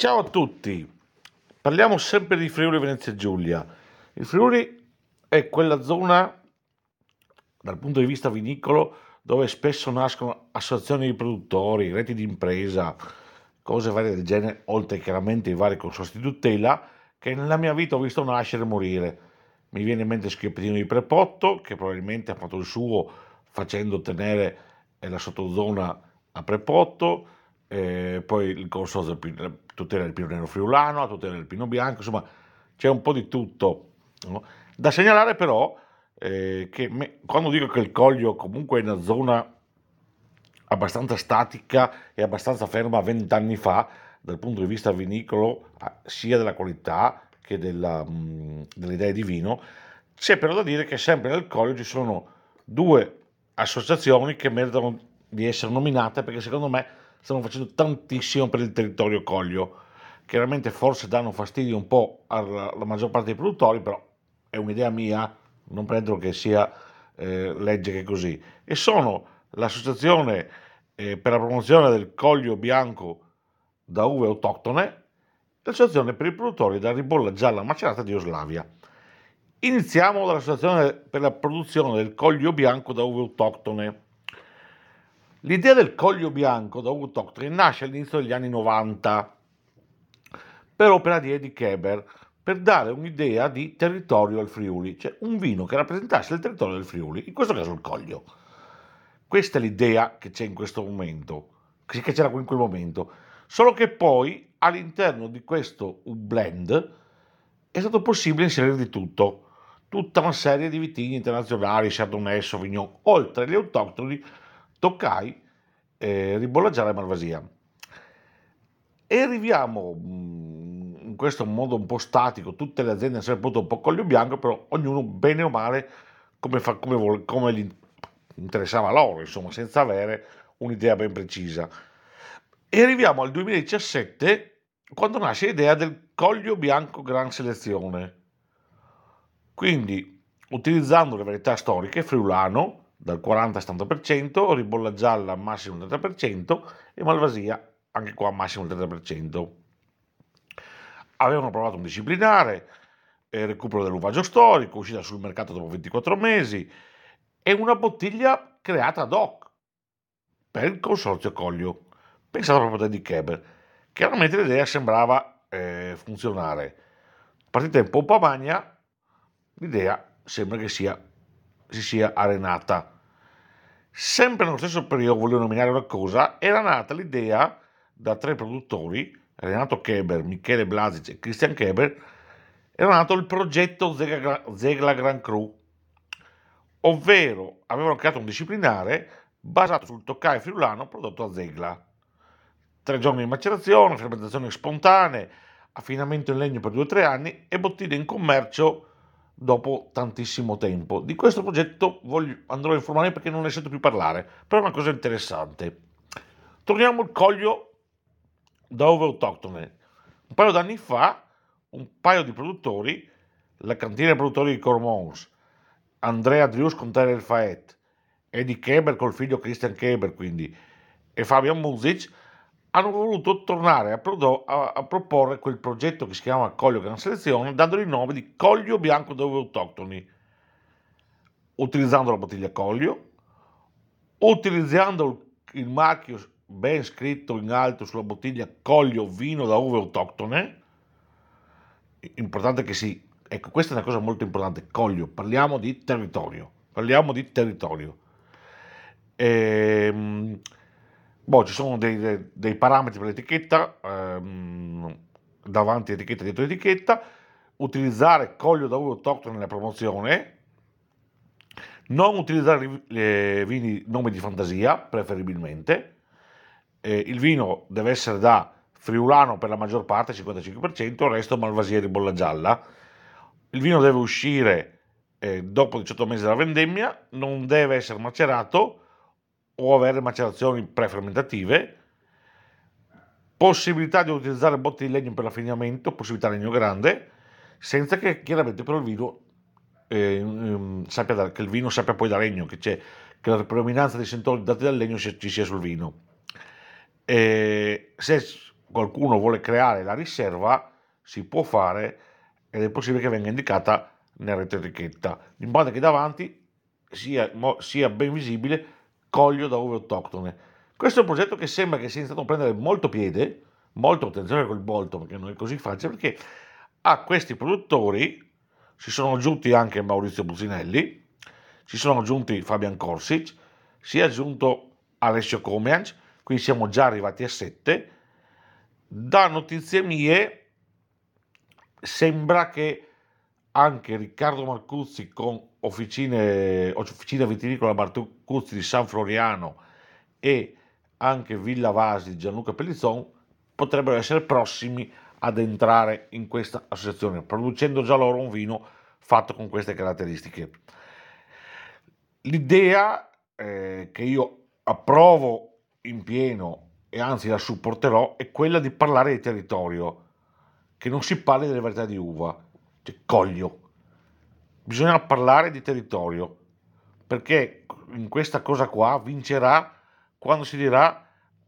Ciao a tutti, parliamo sempre di Friuli Venezia Giulia. Il Friuli è quella zona, dal punto di vista vinicolo, dove spesso nascono associazioni di produttori, reti di impresa, cose varie del genere, oltre chiaramente i vari consorsi di tutela, che nella mia vita ho visto nascere e morire. Mi viene in mente Schieppetino di Prepotto, che probabilmente ha fatto il suo facendo ottenere la sottozona a Prepotto, eh, poi il consorzio tutela del pino nero friulano, la tutela del pino bianco, insomma c'è un po' di tutto. No? Da segnalare però eh, che me, quando dico che il Coglio comunque è una zona abbastanza statica e abbastanza ferma vent'anni fa dal punto di vista vinicolo, sia della qualità che della, mh, delle idee di vino, c'è però da dire che sempre nel Coglio ci sono due associazioni che meritano di essere nominate perché secondo me stanno facendo tantissimo per il territorio Coglio. Chiaramente forse danno fastidio un po' alla, alla maggior parte dei produttori, però è un'idea mia, non prendo che sia eh, legge che così. E sono l'associazione eh, per la promozione del Coglio Bianco da uve autoctone l'associazione per i produttori della ribolla gialla macerata di Oslavia. Iniziamo dall'associazione per la produzione del Coglio Bianco da uve autoctone L'idea del coglio bianco da Ugo Toctrin nasce all'inizio degli anni 90 per opera di Eddie Keber per dare un'idea di territorio al Friuli, cioè un vino che rappresentasse il territorio del Friuli, in questo caso il coglio. Questa è l'idea che c'è in questo momento, che c'era in quel momento, solo che poi all'interno di questo blend è stato possibile inserire di tutto, tutta una serie di vitigni internazionali, Chardonnay, Sauvignon, oltre agli autoctoni Toccai, eh, Ribolla e Malvasia. E arriviamo mm, in questo modo un po' statico, tutte le aziende hanno sempre avuto un po' coglio bianco, però ognuno bene o male come, fa, come, vuole, come gli interessava loro, insomma, senza avere un'idea ben precisa. E arriviamo al 2017 quando nasce l'idea del coglio bianco gran selezione. Quindi, utilizzando le varietà storiche, friulano, dal 40-70%, ribolla gialla massimo il 30% e malvasia anche qua massimo il 30%. Avevano provato un disciplinare, eh, recupero dell'uvaggio storico, uscita sul mercato dopo 24 mesi e una bottiglia creata ad hoc per il consorzio Coglio, pensata proprio da Dick Keber. Chiaramente l'idea sembrava eh, funzionare. Partita in pompa magna, l'idea sembra che sia si sia arenata. Sempre nello stesso periodo, volevo nominare una cosa, era nata l'idea da tre produttori, Renato Keber, Michele Blasic e Christian Keber, era nato il progetto Zegla, Zegla Grand Cru, ovvero avevano creato un disciplinare basato sul toccai friulano prodotto a Zegla. Tre giorni di macerazione, fermentazione spontanea, affinamento in legno per due o tre anni e bottiglie in commercio dopo tantissimo tempo. Di questo progetto voglio, andrò a informare perché non ne sento più parlare, però è una cosa interessante. Torniamo al coglio da ove autoctone. Un paio d'anni fa, un paio di produttori, la cantina produttori di Cormons, Andrea Drius con Terry Faet, Eddie Keber col figlio Christian Keber, quindi, e Fabian Music, hanno voluto tornare a, prodo- a, a, proporre quel progetto che si chiama Coglio Gran Selezione, dandogli il nome di Coglio Bianco dove autoctoni, utilizzando la bottiglia Coglio, utilizzando il marchio ben scritto in alto sulla bottiglia Coglio Vino da uve autoctone, importante che si, ecco questa è una cosa molto importante, Coglio, parliamo di territorio, parliamo di territorio. Ehm, Boh, ci sono dei, dei, parametri per l'etichetta, ehm, davanti etichetta, dietro etichetta, utilizzare coglio da uvo autoctono nella promozione, non utilizzare i vini nome di fantasia, preferibilmente, eh, il vino deve essere da friulano per la maggior parte, 55%, il resto malvasia di bolla gialla. Il vino deve uscire eh, dopo 18 mesi dalla vendemmia, non deve essere macerato, o avere macerazioni prefermentative, possibilità di utilizzare botti di legno per l'affinamento, possibilità legno grande, senza che chiaramente però il vino eh, ehm, sappia da, che il vino sappia poi da legno, che, c'è, che la predominanza dei sentori dati dal legno ci sia sul vino. E se qualcuno vuole creare la riserva, si può fare ed è possibile che venga indicata nella retroetichetta, in modo che davanti sia, sia ben visibile coglio da uve autoctone. Questo è un progetto che sembra che sia iniziato a prendere molto piede, molto attenzione col molto perché non è così facile, perché a questi produttori si sono aggiunti anche Maurizio Buzinelli, si sono aggiunti Fabian Korsic, si è aggiunto Alessio Comianc, quindi siamo già arrivati a 7. Da notizie mie sembra che anche Riccardo Marcuzzi con officine, officina vitivinicola Marcuzzi di San Floriano e anche Villa Vasi di Gianluca Pellizzon potrebbero essere prossimi ad entrare in questa associazione, producendo già loro un vino fatto con queste caratteristiche. L'idea eh, che io approvo in pieno e anzi la supporterò è quella di parlare di territorio, che non si parli delle varietà di uva, cioè coglio. Bisogna parlare di territorio, perché in questa cosa qua vincerà quando si dirà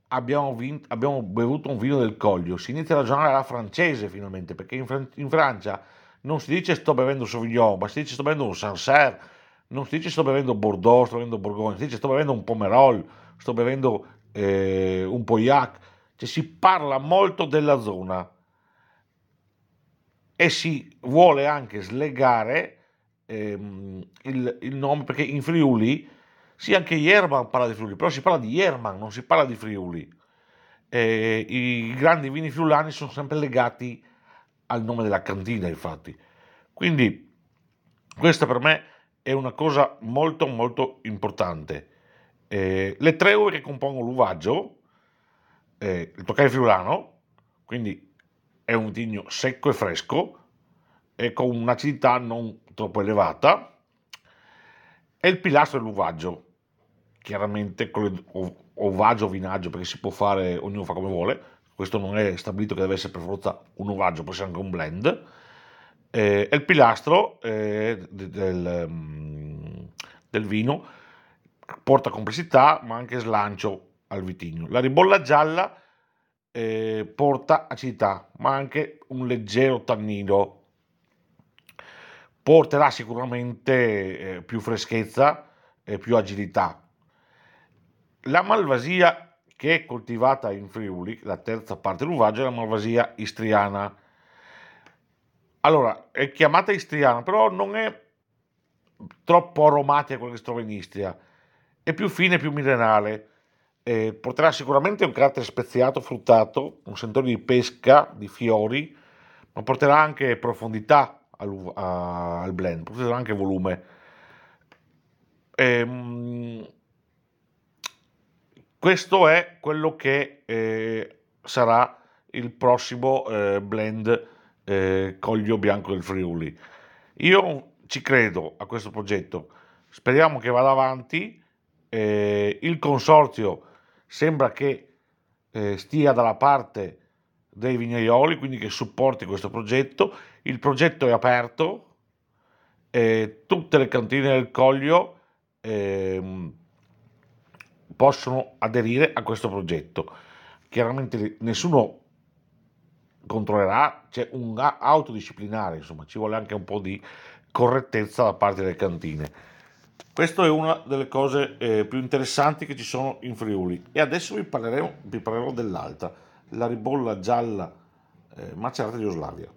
abbiamo, vinto, abbiamo bevuto un vino del coglio, si inizia a ragionare alla francese finalmente, perché in, Fran- in Francia non si dice sto bevendo Sauvignon, ma si dice sto bevendo un Sancerre, non si dice sto bevendo Bordeaux, sto bevendo Bourgogne, si dice sto bevendo un Pomerol, sto bevendo eh, un Poiac, cioè si parla molto della zona e si vuole anche slegare ehm, il, il, nome perché in Friuli sì anche Jerman parla di Friuli però si parla di Jerman non si parla di Friuli eh, i grandi vini friulani sono sempre legati al nome della cantina infatti quindi questa per me è una cosa molto molto importante. Eh, le tre uve che compongono l'uvaggio, eh, il toccare friulano, quindi è un vitigno secco e fresco e con un'acidità non troppo elevata, e il pilastro dell'uvaggio, chiaramente con ovaggio o vinaggio, perché si può fare, ognuno fa come vuole, questo non è stabilito che deve essere per forza un ovaggio, può essere anche un blend, eh, è il pilastro eh, del, mm, del, vino, porta complessità ma anche slancio al vitigno. La ribolla gialla eh, porta acidità ma anche un leggero tannino. Porterà sicuramente eh, più freschezza e più agilità. La malvasia che è coltivata in Friuli, la terza parte dell'uvaggio, è la malvasia istriana allora, è chiamata istriana, però non è troppo aromatica quella che si trova in Istria, è più fine, più millenare. Eh, porterà sicuramente un carattere speziato, fruttato, un sentore di pesca, di fiori, ma porterà anche profondità al, a, al blend, porterà anche volume. Ehm, questo è quello che eh, sarà il prossimo eh, blend eh, Coglio Bianco del Friuli. Io ci credo a questo progetto, speriamo che vada avanti. Eh, il consorzio sembra che eh, stia dalla parte dei vignaioli, quindi che supporti questo progetto. Il progetto è aperto, eh, tutte le cantine del Coglio ehm, possono aderire a questo progetto. Chiaramente nessuno controllerà, c'è un autodisciplinare, insomma, ci vuole anche un po' di correttezza da parte delle cantine. Questa è una delle cose eh, più interessanti che ci sono in Friuli. E adesso vi vi parlerò dell'altra, la ribolla gialla eh, macerata di Oslavia.